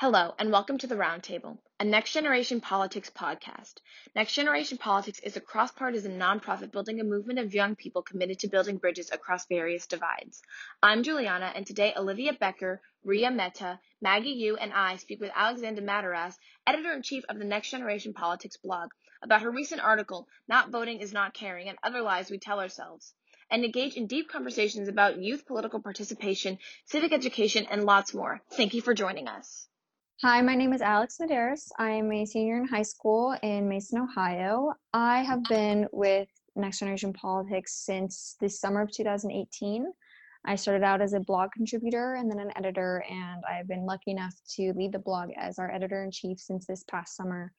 Hello, and welcome to the Roundtable, a Next Generation Politics podcast. Next Generation Politics is a cross partisan nonprofit building a movement of young people committed to building bridges across various divides. I'm Julianna, and today Olivia Becker, Riya Mehta, Maggie Yu, and I speak with Alexandra Madaras, editor in chief of the Next Generation Politics blog, about her recent article, Not Voting is Not Caring, and Other Lies We Tell Ourselves and engage in deep conversations about youth political participation, civic education, and lots more. Thank you for joining us. Hi, my name is Alex Madaras. I am a senior in high school in Mason, Ohio. I have been with Next Generation Politics since the summer of 2018. I started out as a blog contributor and then an editor, and I've been lucky enough to lead the blog as our editor in chief since this past summer.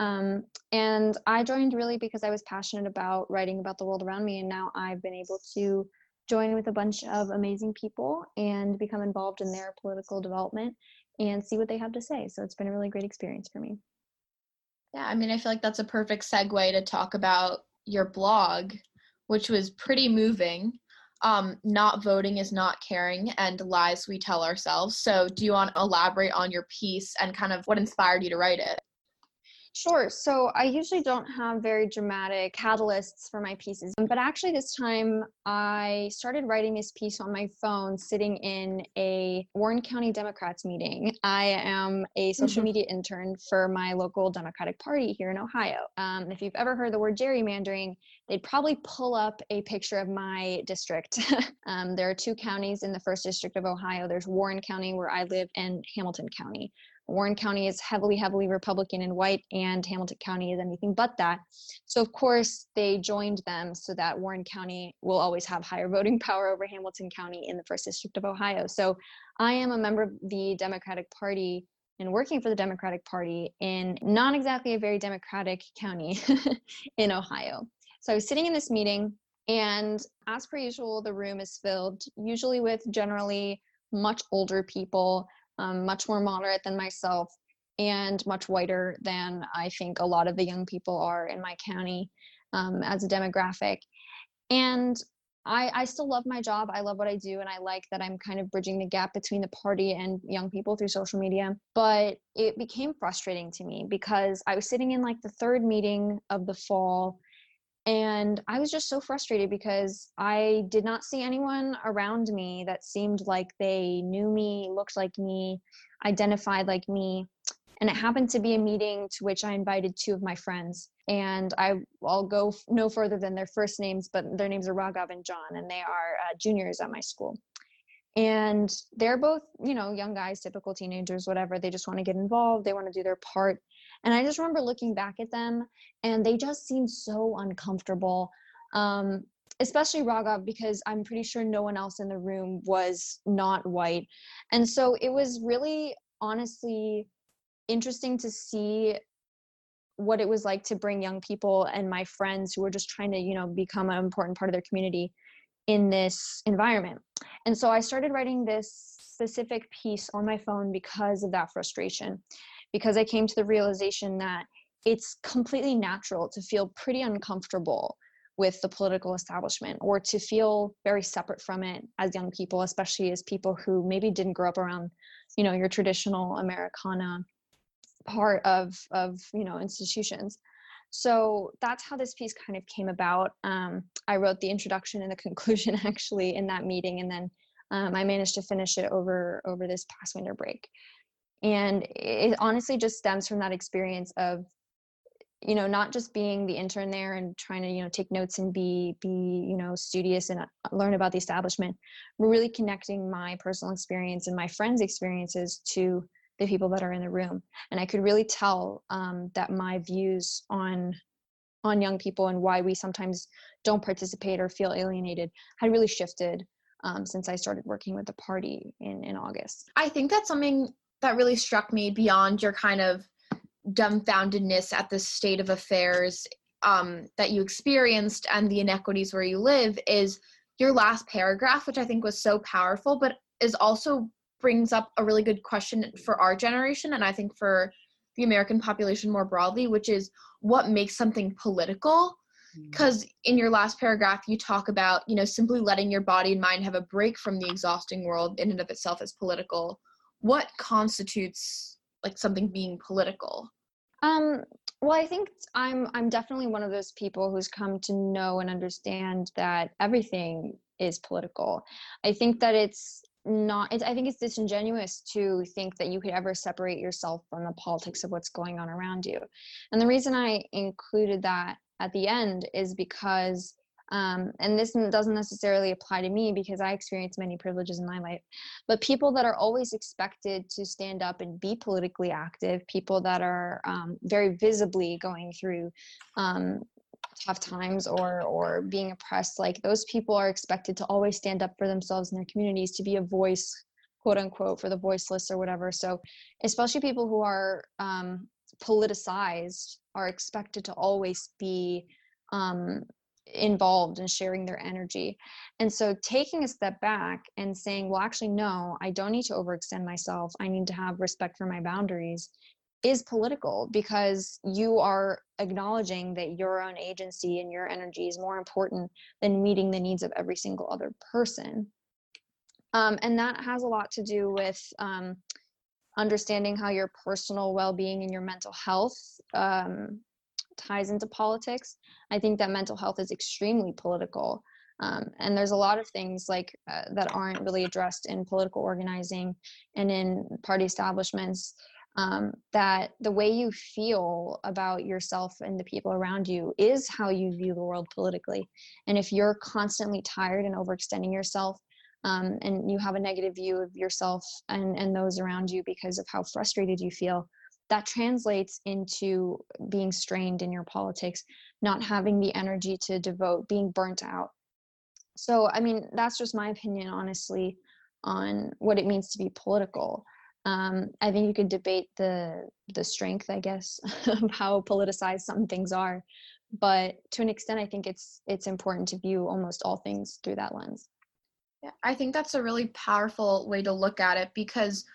Um, and I joined really because I was passionate about writing about the world around me, and now I've been able to join with a bunch of amazing people and become involved in their political development and see what they have to say. So it's been a really great experience for me. Yeah, I mean, I feel like that's a perfect segue to talk about your blog, which was pretty moving. Um, not voting is not caring and lies we tell ourselves. So, do you want to elaborate on your piece and kind of what inspired you to write it? Sure. So I usually don't have very dramatic catalysts for my pieces, but actually this time I started writing this piece on my phone sitting in a Warren County Democrats meeting. I am a social mm-hmm. media intern for my local Democratic Party here in Ohio. Um, if you've ever heard the word gerrymandering, they'd probably pull up a picture of my district. um, there are two counties in the first district of Ohio. There's Warren County, where I live, and Hamilton County. Warren County is heavily, heavily Republican and white, and Hamilton County is anything but that. So, of course, they joined them so that Warren County will always have higher voting power over Hamilton County in the first district of Ohio. So, I am a member of the Democratic Party and working for the Democratic Party in not exactly a very Democratic county in Ohio. So, I was sitting in this meeting, and as per usual, the room is filled usually with generally much older people um, much more moderate than myself, and much whiter than I think a lot of the young people are in my county um, as a demographic. And I, I still love my job. I love what I do, and I like that I'm kind of bridging the gap between the party and young people through social media. But it became frustrating to me because I was sitting in like the third meeting of the fall and I was just so frustrated because I did not see anyone around me that seemed like they knew me, looked like me, identified like me. And it happened to be a meeting to which I invited two of my friends. And I, will go no further than their first names, but their names are Raghav and John, and they are uh, juniors at my school. And they're both, you know, young guys, typical teenagers, whatever. They just want to get involved, they want to do their part and I just remember looking back at them and they just seemed so uncomfortable. Um, especially Raghav, because I'm pretty sure no one else in the room was not white. And so it was really honestly interesting to see what it was like to bring young people and my friends who were just trying to, you know, become an important part of their community in this environment. And so I started writing this specific piece on my phone because of that frustration because I came to the realization that it's completely natural to feel pretty uncomfortable with the political establishment or to feel very separate from it as young people especially as people who maybe didn't grow up around you know your traditional americana part of of you know institutions. So that's how this piece kind of came about. Um, i wrote the introduction and the conclusion actually in that meeting and then um, i managed to finish it over over this past winter break and it honestly just stems from that experience of you know not just being the intern there and trying to you know take notes and be be you know studious and uh, learn about the establishment really connecting my personal experience and my friends experiences to the people that are in the room and i could really tell um, that my views on on young people and why we sometimes don't participate or feel alienated had really shifted um, since I started working with the party in, in August. I think that's something that really struck me beyond your kind of dumbfoundedness at the state of affairs um, that you experienced and the inequities where you live is your last paragraph, which I think was so powerful, but is also brings up a really good question for our generation and I think for the American population more broadly, which is what makes something political. Because mm. in your last paragraph, you talk about, you know, simply letting your body and mind have a break from the exhausting world in and of itself as political what constitutes like something being political? Um, well, I think I'm I'm definitely one of those people who's come to know and understand that everything is political. I think that it's not it's, I think it's disingenuous to think that you could ever separate yourself from the politics of what's going on around you. And the reason I included that at the end is because um, and this doesn't necessarily apply to me because I experience many privileges in my life, but people that are always expected to stand up and be politically active, people that are um, very visibly going through um, tough times or or being oppressed, like those people are expected to always stand up for themselves in their communities, to be a voice, quote unquote, for the voiceless or whatever. So, especially people who are um, politicized are expected to always be um, involved in sharing their energy. And so taking a step back and saying, well, actually, no, I don't need to overextend myself. I need to have respect for my boundaries is political because you are acknowledging that your own agency and your energy is more important than meeting the needs of every single other person. Um, and that has a lot to do with um, understanding how your personal well-being and your mental health um, ties into politics. I think that mental health is extremely political. Um, and there's a lot of things like uh, that aren't really addressed in political organizing and in party establishments um, that the way you feel about yourself and the people around you is how you view the world politically and if you're constantly tired and overextending yourself um, and you have a negative view of yourself and, and those around you because of how frustrated you feel that translates into being strained in your politics, not having the energy to devote, being burnt out. So, I mean, that's just my opinion, honestly, on what it means to be political. Um, I think you could debate the the strength, I guess, of how politicized some things are, but to an extent, I think it's it's important to view almost all things through that lens. Yeah, I think that's a really powerful way to look at it because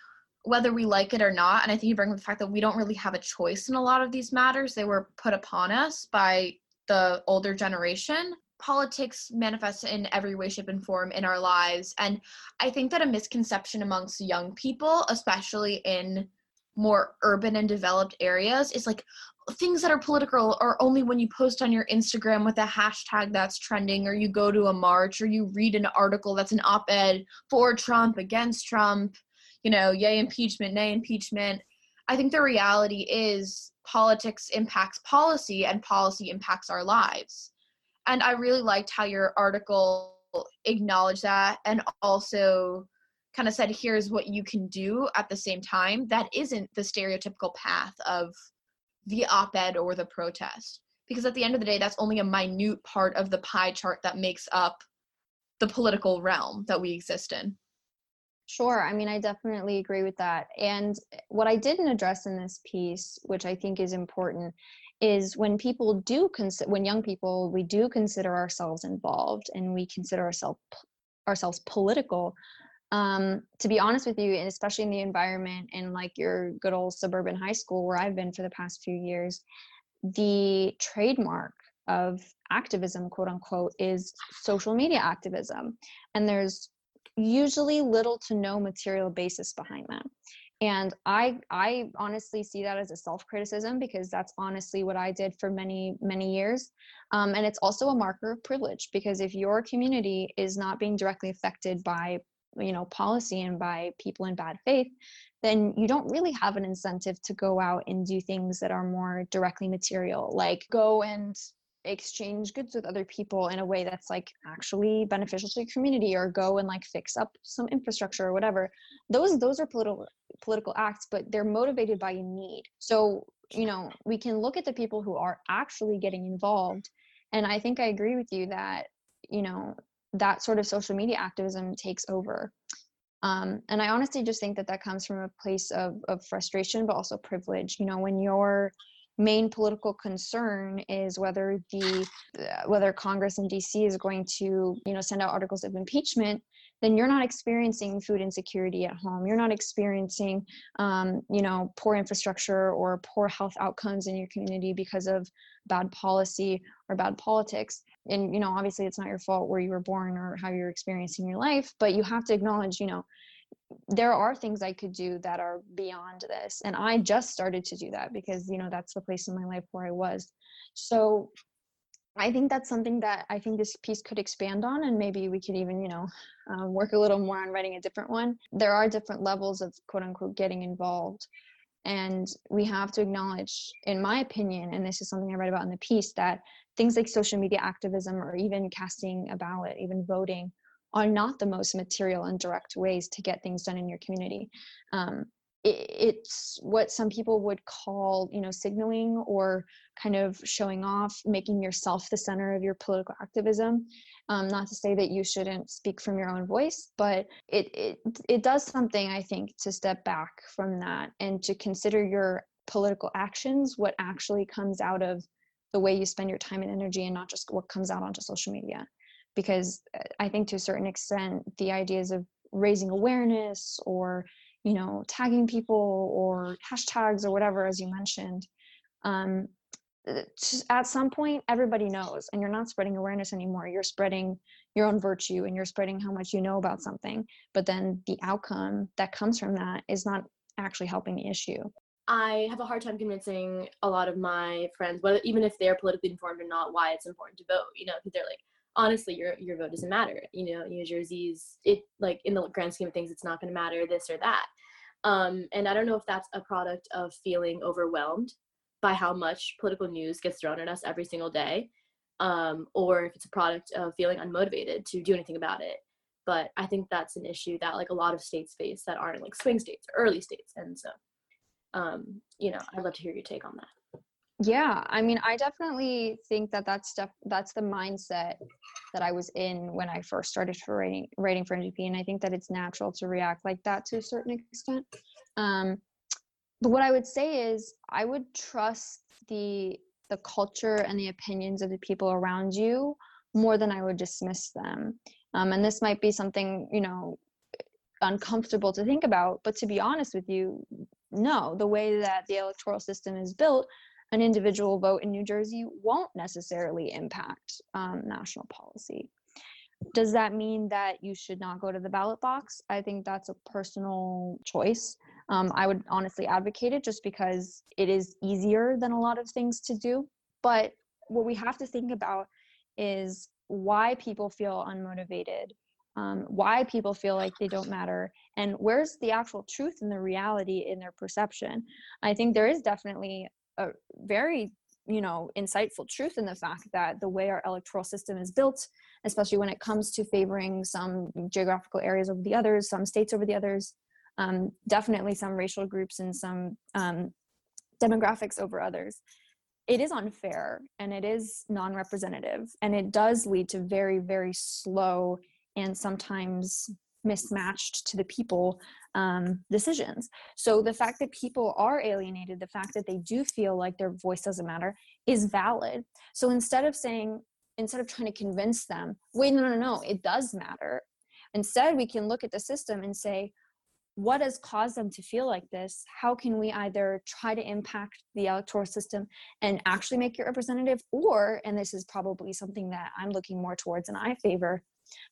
whether we like it or not, and I think you bring up the fact that we don't really have a choice in a lot of these matters. They were put upon us by the older generation. Politics manifests in every way, shape, and form in our lives. And I think that a misconception amongst young people, especially in more urban and developed areas, is like things that are political are only when you post on your Instagram with a hashtag that's trending, or you go to a march, or you read an article that's an op ed for Trump, against Trump you know, yay impeachment, nay impeachment. I think the reality is politics impacts policy and policy impacts our lives. And I really liked how your article acknowledged that and also kind of said, here's what you can do at the same time. That isn't the stereotypical path of the op ed or the protest. Because at the end of the day, that's only a minute part of the pie chart that makes up the political realm that we exist in. Sure. I mean, I definitely agree with that. And what I didn't address in this piece, which I think is important, is when people do consider, when young people, we do consider ourselves involved and we consider ourselves ourselves political. Um, to be honest with you, and especially in the environment in like your good old suburban high school where I've been for the past few years, the trademark of activism, quote unquote, is social media activism. And there's usually little to no material basis behind them. And i i honestly see that as a self-criticism because that's honestly what i did for many many years. Um, and it's also a marker of privilege because if your community is not being directly affected by you know policy and by people in bad faith then you don't really have an incentive to go out and do things that are more directly material like go and exchange goods with other people in a way that's like actually beneficial to your community or go and like fix up some infrastructure or whatever. Those those are political political acts but they're motivated by a need. So you know we can look at the people who are actually getting involved and i think i agree with you that you know that sort of social media activism takes over. Um, and i honestly just think that that comes from a place of, of frustration but also privilege. You know when you're main political concern is whether the uh, whether Congress in DC is going to you know send out articles of impeachment then you're not experiencing food insecurity at home. You're not experiencing um, you know poor infrastructure or poor health outcomes in your community because of bad policy or bad politics. And you know obviously it's not your fault where you were born or how you're experiencing your life but you have to acknowledge you know there are things I could do that are beyond this. And I just started to do that because, you know, that's the place in my life where I was. So I think that's something that I think this piece could expand on, and maybe we could even, you know, um, work a little more on writing a different one. There are different levels of quote unquote getting involved. And we have to acknowledge, in my opinion, and this is something I read about in the piece, that things like social media activism or even casting a ballot, even voting, are not the most material and direct ways to get things done in your community. Um, it, it's what some people would call, you know, signaling or kind of showing off, making yourself the center of your political activism. Um, not to say that you shouldn't speak from your own voice, but it, it it does something I think to step back from that and to consider your political actions, what actually comes out of the way you spend your time and energy, and not just what comes out onto social media because uh, I think to a certain extent, the ideas of raising awareness or you know tagging people or hashtags or whatever, as you mentioned, um, uh, at some point everybody knows, and you're not spreading awareness anymore. You're spreading your own virtue and you're spreading how much you know about something. But then the outcome that comes from that is not actually helping the issue. I have a hard time convincing a lot of my friends, whether even if they're politically informed or not, why it's important to vote. You know, because they're like, honestly your your vote doesn't matter. You know new jersey's it like in the grand scheme of things it's not going to matter this or that. Um, and i don't know if that's a product of feeling overwhelmed by how much political news gets thrown at us every single day um, or if it's a product of feeling unmotivated to do anything about it. But i think that's an issue that like a lot of states face that aren't like swing states or early states. And so um, you know i'd love to hear your take on that yeah i mean i definitely think that that's stuff that's the mindset that i was in when i first started for writing writing for ngp and i think that it's natural to react like that to a certain extent. Um, but what i would say is i would trust the the culture and the opinions of the people around you more than i would dismiss them. Um, and this might be something you know uncomfortable to think about but to be honest with you no the way that the electoral system is built an individual vote in New Jersey won't necessarily impact um, national policy. Does that mean that you should not go to the ballot box? I think that's a personal choice. Um, I would honestly advocate it just because it is easier than a lot of things to do. But what we have to think about is why people feel unmotivated, um, why people feel like they don't matter, and where's the actual truth and the reality in their perception. I think there is definitely a very you know insightful truth in the fact that the way our electoral system is built especially when it comes to favoring some geographical areas over the others some states over the others um, definitely some racial groups and some um, demographics over others it is unfair and it is non-representative and it does lead to very very slow and sometimes mismatched to the people um, decisions. So the fact that people are alienated, the fact that they do feel like their voice doesn't matter is valid. So instead of saying, instead of trying to convince them, wait, no, no, no, it does matter. Instead, we can look at the system and say, what has caused them to feel like this? How can we either try to impact the electoral system and actually make it representative? Or, and this is probably something that I'm looking more towards and I favor,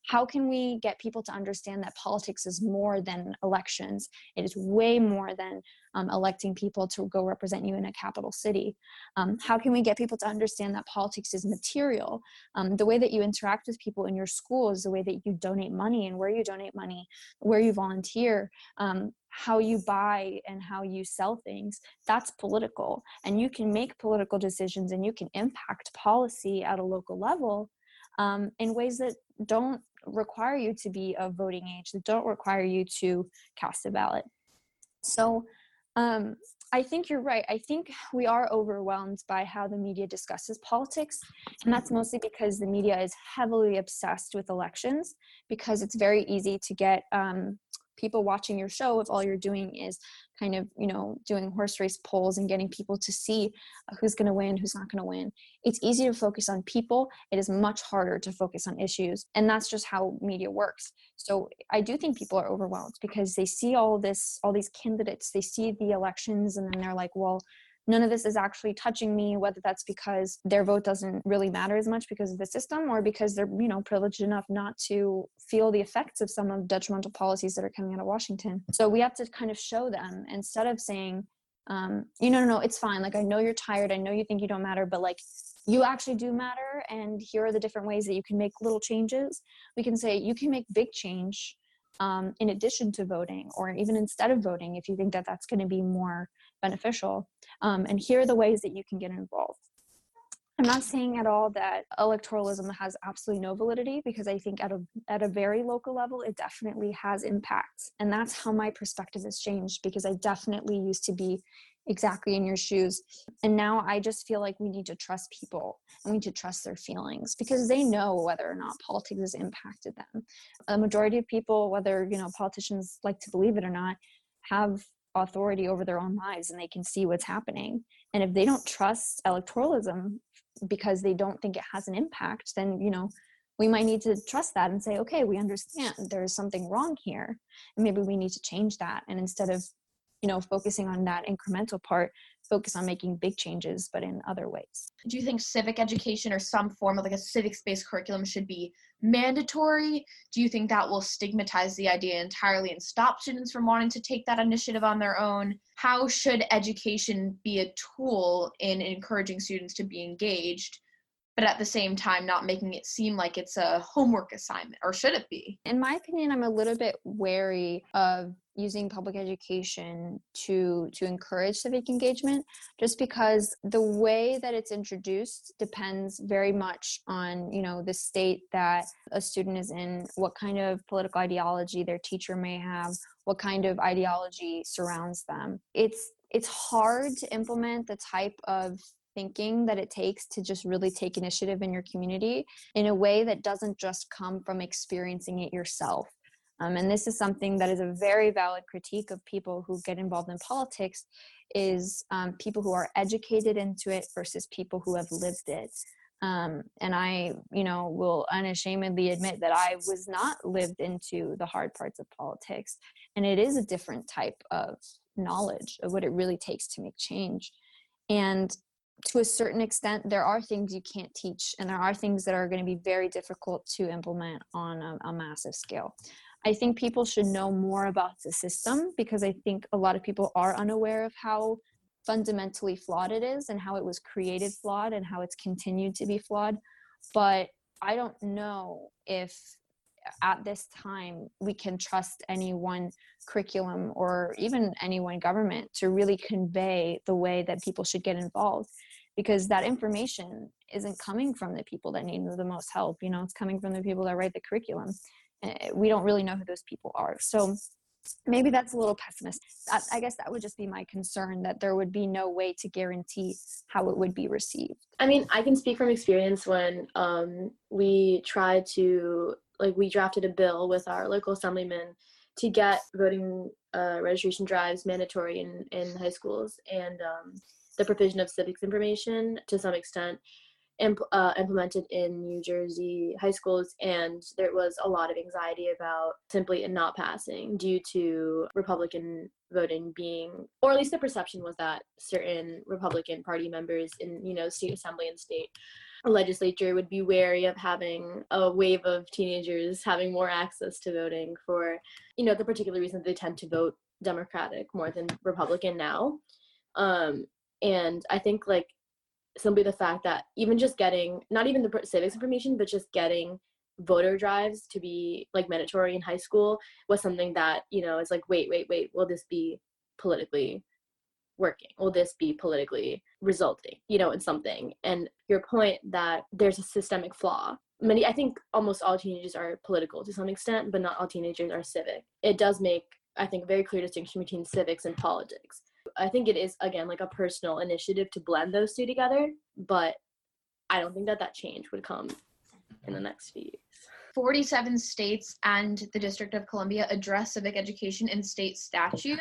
how can we get people to understand that politics is more than elections? It is way more than um, electing people to go represent you in a capital city. Um, how can we get people to understand that politics is material? Um, the way that you interact with people in your school is the way that you donate money and where you donate money where you volunteer um, how you buy and how you sell things. That's political. And you can make political decisions and you can impact policy at a local level um, in ways that don't require you to be of voting age, that don't require you to cast a ballot. So um, I think you're right. I think we are overwhelmed by how the media discusses politics. And that's mostly because the media is heavily obsessed with elections because it's very easy to get um, people watching your show if all you're doing is kind of you know doing horse race polls and getting people to see uh, who's going to win who's not going to win it's easy to focus on people it is much harder to focus on issues and that's just how media works. So i do think people are overwhelmed because they see all this all these candidates they see the elections and then they're like well none of this is actually touching me whether that's because their vote doesn't really matter as much because of the system or because they're you know privileged enough not to feel the effects of some of the detrimental policies that are coming out of washington. So we have to kind of show them instead of saying um, you know no no it's fine. Like i know you're tired. I know you think you don't matter but like you actually do matter and here are the different ways that you can make little changes. We can say you can make big change um, in addition to voting or even instead of voting if you think that that's going to be more beneficial um, and here are the ways that you can get involved i'm not saying at all that electoralism has absolutely no validity because i think at a, at a very local level it definitely has impacts and that's how my perspective has changed because i definitely used to be exactly in your shoes. And now I just feel like we need to trust people and we need to trust their feelings because they know whether or not politics has impacted them. A majority of people, whether, you know, politicians like to believe it or not, have authority over their own lives and they can see what's happening. And if they don't trust electoralism because they don't think it has an impact, then, you know, we might need to trust that and say, okay, we understand there's something wrong here. And maybe we need to change that. And instead of you know focusing on that incremental part focus on making big changes but in other ways. Do you think civic education or some form of like a civics based curriculum should be mandatory? Do you think that will stigmatize the idea entirely and stop students from wanting to take that initiative on their own? How should education be a tool in encouraging students to be engaged but at the same time not making it seem like it's a homework assignment or should it be? In my opinion i'm a little bit wary of using public education to to encourage civic engagement just because the way that it's introduced depends very much on you know the state that a student is in what kind of political ideology their teacher may have what kind of ideology surrounds them. It's it's hard to implement the type of thinking that it takes to just really take initiative in your community in a way that doesn't just come from experiencing it yourself. Um, and this is something that is a very valid critique of people who get involved in politics is um, people who are educated into it versus people who have lived it. Um, and i you know will unashamedly admit that i was not lived into the hard parts of politics. And it is a different type of knowledge of what it really takes to make change. And to a certain extent there are things you can't teach and there are things that are going to be very difficult to implement on a, a massive scale I think people should know more about the system because I think a lot of people are unaware of how fundamentally flawed it is and how it was created flawed and how it's continued to be flawed. But I don't know if at this time we can trust any one curriculum or even any one government to really convey the way that people should get involved because that information isn't coming from the people that need the most help you know it's coming from the people that write the curriculum Eh, we don't really know who those people are. So maybe that's a little pessimist I guess that would just be my concern that there would be no way to guarantee how it would be received. I mean, I can speak from experience when um, we tried to, like, we drafted a bill with our local assemblyman to get voting uh, registration drives mandatory in, in high schools and um, the provision of civics information to some extent imp- uh, implemented in New Jersey high schools, and there was a lot of anxiety about simply not passing due to Republican voting being, or at least the perception was that certain Republican Party members in you know state assembly and state legislature would be wary of having a wave of teenagers having more access to voting for you know the particular reason they tend to vote Democratic more than Republican now. Um, and I think like simply the fact that even just getting not even the civics information but just getting voter drives to be like mandatory in high school was something that you know is like wait wait wait will this be politically working? Will this be politically resulting you know in something? And your point that there's a systemic flaw. Many i think almost all teenagers are political to some extent but not all teenagers are civic. It does make i think a very clear distinction between civics and politics. I think it is again like a personal initiative to blend those two together, but I don't think that that change would come in the next few years. 47 states and the District of Columbia address civic education in state statute.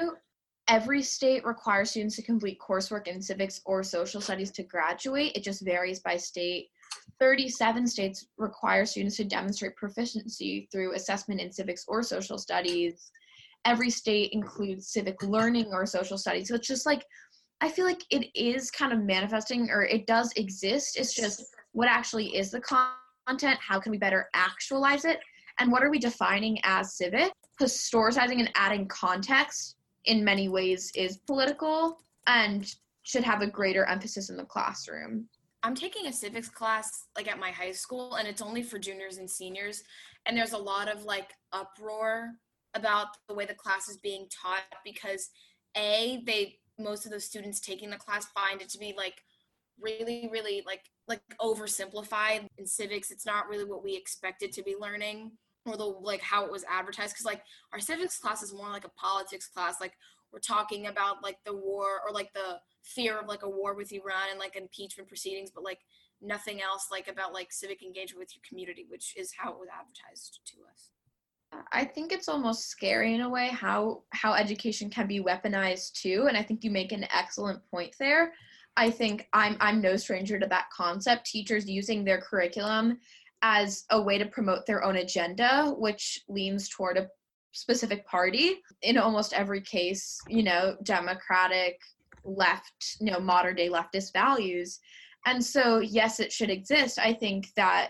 Every state requires students to complete coursework in civics or social studies to graduate. It just varies by state. 37 states require students to demonstrate proficiency through assessment in civics or social studies every state includes civic learning or social studies. So it's just like I feel like it is kind of manifesting or it does exist. It's just what actually is the content? How can we better actualize it? And what are we defining as civic? Historicizing and adding context in many ways is political and should have a greater emphasis in the classroom. I'm taking a civics class like at my high school and it's only for juniors and seniors and there's a lot of like uproar about the way the class is being taught because a they most of the students taking the class find it to be like really really like like oversimplified in civics it's not really what we expected to be learning or the like how it was advertised because like our civics class is more like a politics class like we're talking about like the war or like the fear of like a war with Iran and like impeachment proceedings, but like nothing else like about like civic engagement with your community, which is how it was advertised to us. I think it's almost scary in a way how how education can be weaponized too, and I think you make an excellent point there. I think I'm I'm no stranger to that concept. Teachers using their curriculum as a way to promote their own agenda, which leans toward a specific party. In almost every case, you know, democratic, left, you know, modern day leftist values. And so, yes, it should exist. I think that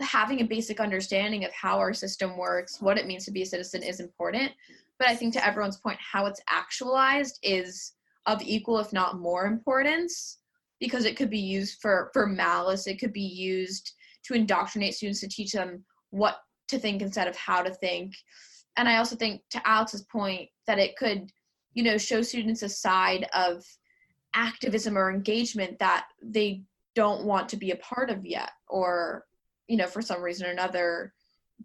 having a basic understanding of how our system works, what it means to be a citizen is important. But I think to everyone's point, how it's actualized is of equal, if not more importance, because it could be used for, for malice. It could be used to indoctrinate students to teach them what to think instead of how to think. And I also think to Alex's point that it could you know show students a side of activism or engagement that they don't want to be a part of yet or you know for some reason or another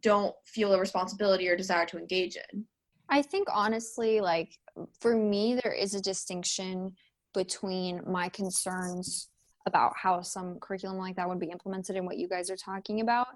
don't feel a responsibility or desire to engage in i think honestly like for me there is a distinction between my concerns about how some curriculum like that would be implemented and what you guys are talking about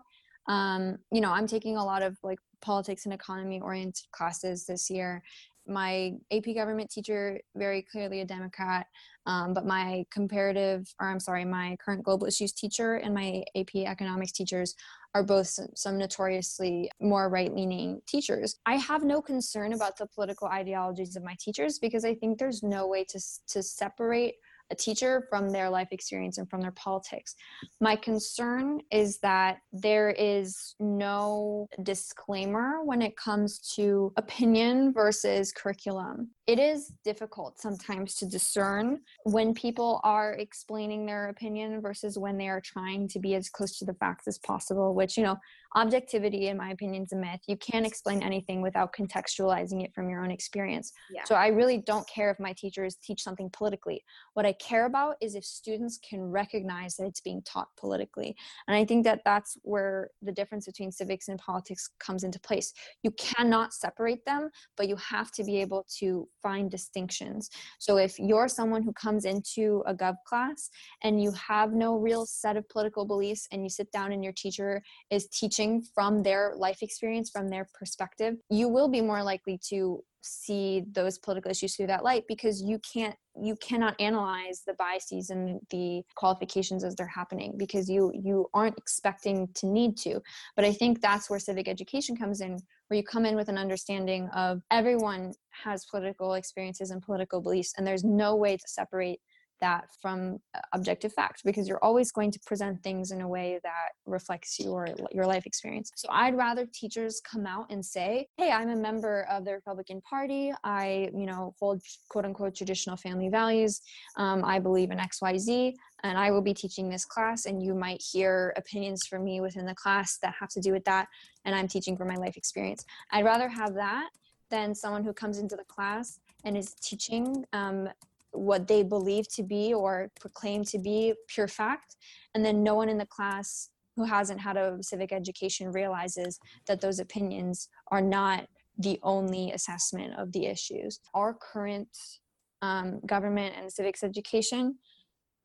um, you know i'm taking a lot of like politics and economy oriented classes this year my AP government teacher, very clearly a Democrat, um, but my comparative, or I'm sorry, my current global issues teacher and my AP economics teachers are both some, some notoriously more right leaning teachers. I have no concern about the political ideologies of my teachers because I think there's no way to, to separate a teacher from their life experience and from their politics. My concern is that there is no disclaimer when it comes to opinion versus curriculum. It is difficult sometimes to discern when people are explaining their opinion versus when they are trying to be as close to the facts as possible, which, you know, objectivity in my opinion is a myth. You can't explain anything without contextualizing it from your own experience. Yeah. so i really don't care if my teachers teach something politically. What i care about is if students can recognize that it's being taught politically. And i think that that's where the difference between civics and politics comes into place. You cannot separate them but you have to be able to find distinctions. So if you're someone who comes into a gov class and you have no real set of political beliefs and you sit down and your teacher is teaching teaching from their life experience, from their perspective, you will be more likely to see those political issues through that light because you can't you cannot analyze the biases and the qualifications as they're happening because you you aren't expecting to need to. But i think that's where civic education comes in where you come in with an understanding of everyone has political experiences and political beliefs and there's no way to separate that from uh, objective facts because you're always going to present things in a way that reflects your your life experience. So i'd rather teachers come out and say hey i'm a member of the republican party. I you know hold quote unquote traditional family values. Um, i believe in xyz and i will be teaching this class and you might hear opinions from me within the class that have to do with that and i'm teaching from my life experience. I'd rather have that than someone who comes into the class and is teaching um, what they believe to be or proclaim to be pure fact. And then no one in the class who hasn't had a civic education realizes that those opinions are not the only assessment of the issues. Our current um, government and civics education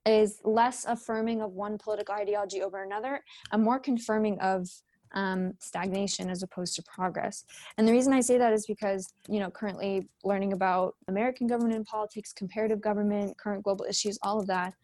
is less affirming of one political ideology over another and more confirming of um, stagnation as opposed to progress. And the reason I say that is because, you know, currently learning about American government and politics, comparative government, current global issues, all of that,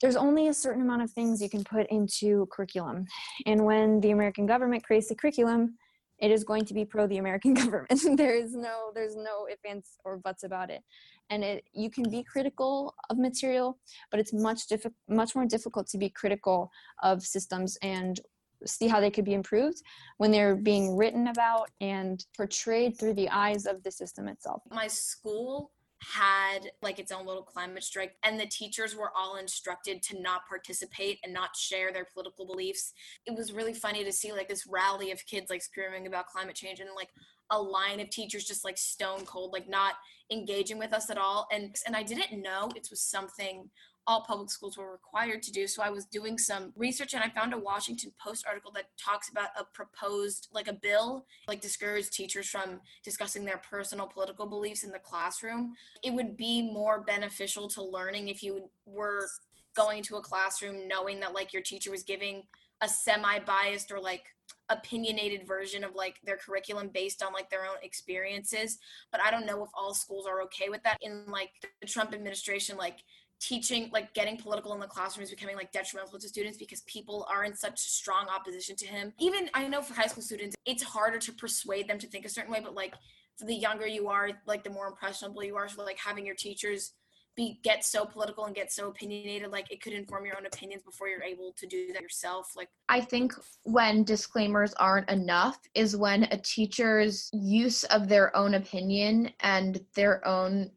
there's only a certain amount of things you can put into curriculum. And when the American government creates a curriculum, it is going to be pro the American government. there is no there's no ifs ands or buts about it. And it you can be critical of material, but it's much diffi- much more difficult to be critical of systems and see how they could be improved when they're being written about and portrayed through the eyes of the system itself. My school had like its own little climate strike and the teachers were all instructed to not participate and not share their political beliefs it was really funny to see like this rally of kids like screaming about climate change and like a line of teachers just like stone cold like not engaging with us at all and and I didn't know it was something all public schools were required to do. So I was doing some research and I found a Washington Post article that talks about a proposed, like a bill, like discourage teachers from discussing their personal political beliefs in the classroom. It would be more beneficial to learning if you were going to a classroom knowing that like your teacher was giving a semi-biased or like opinionated version of like their curriculum based on like their own experiences but i don't know if all schools are okay with that in like the trump administration like teaching like getting political in the classroom is becoming like detrimental to students because people are in such strong opposition to him. Even i know for high school students it's harder to persuade them to think a certain way but like the younger you are like the more impressionable you are so like having your teachers be get so political and get so opinionated like it could inform your own opinions before you're able to do that yourself like. I think when disclaimers aren't enough is when a teacher's use of their own opinion and their own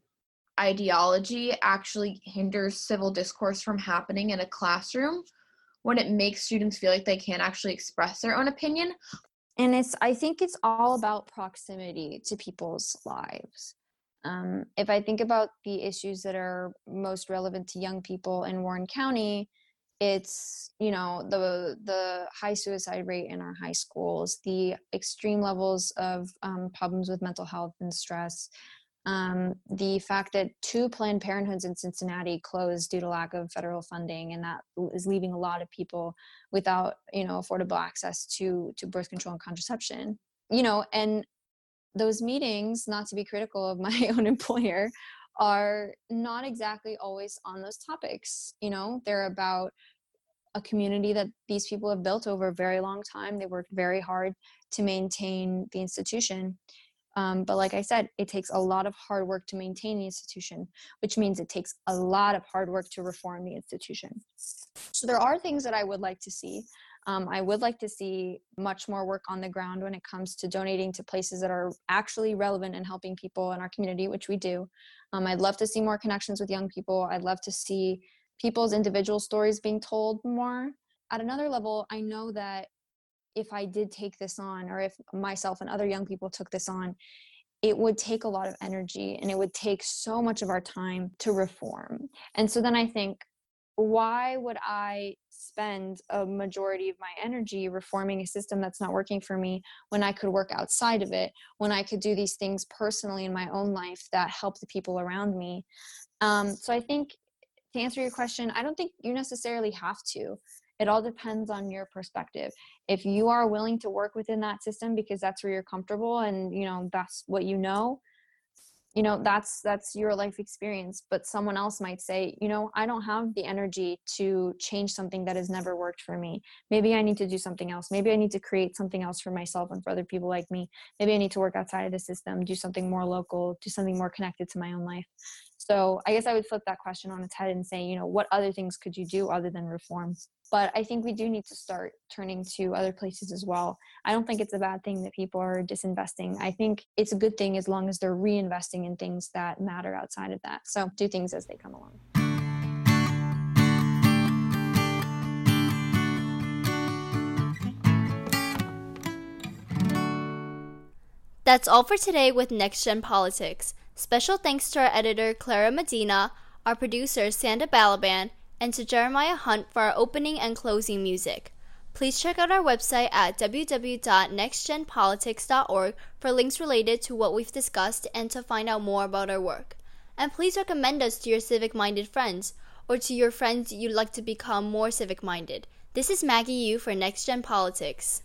ideology actually hinders civil discourse from happening in a classroom when it makes students feel like they can't actually express their own opinion. And it's i think it's all about proximity to people's lives. Um, if i think about the issues that are most relevant to young people in warren county it's you know the the high suicide rate in our high schools the extreme levels of um, problems with mental health and stress um, the fact that two Planned Parenthoods in Cincinnati closed due to lack of federal funding, and that is leaving a lot of people without, you know, affordable access to to birth control and contraception. You know, and those meetings, not to be critical of my own employer, are not exactly always on those topics. You know, they're about a community that these people have built over a very long time. They worked very hard to maintain the institution um, but like I said, it takes a lot of hard work to maintain the institution, which means it takes a lot of hard work to reform the institution. So there are things that I would like to see. Um, I would like to see much more work on the ground when it comes to donating to places that are actually relevant and helping people in our community, which we do. Um, I'd love to see more connections with young people. I'd love to see people's individual stories being told more. At another level, I know that if I did take this on, or if myself and other young people took this on, it would take a lot of energy and it would take so much of our time to reform. And so then I think, why would I spend a majority of my energy reforming a system that's not working for me when I could work outside of it, when I could do these things personally in my own life that help the people around me? Um, so I think to answer your question, I don't think you necessarily have to it all depends on your perspective. If you are willing to work within that system because that's where you're comfortable and you know that's what you know you know that's that's your life experience. But someone else might say you know i don't have the energy to change something that has never worked for me. Maybe i need to do something else. Maybe i need to create something else for myself and for other people like me. Maybe i need to work outside of the system do something more local do something more connected to my own life so i guess i would flip that question on its head and say you know what other things could you do other than reform? But i think we do need to start turning to other places as well. I don't think it's a bad thing that people are disinvesting. I think it's a good thing as long as they're reinvesting in things that matter outside of that. So do things as they come along. That's all for today with Next Gen Politics. Special thanks to our editor, Clara Medina, our producer, Sanda Balaban, and to Jeremiah Hunt for our opening and closing music. Please check out our website at www.nextgenpolitics.org for links related to what we've discussed and to find out more about our work. And please recommend us to your civic minded friends or to your friends you'd like to become more civic minded. This is Maggie Yu for Next Gen Politics.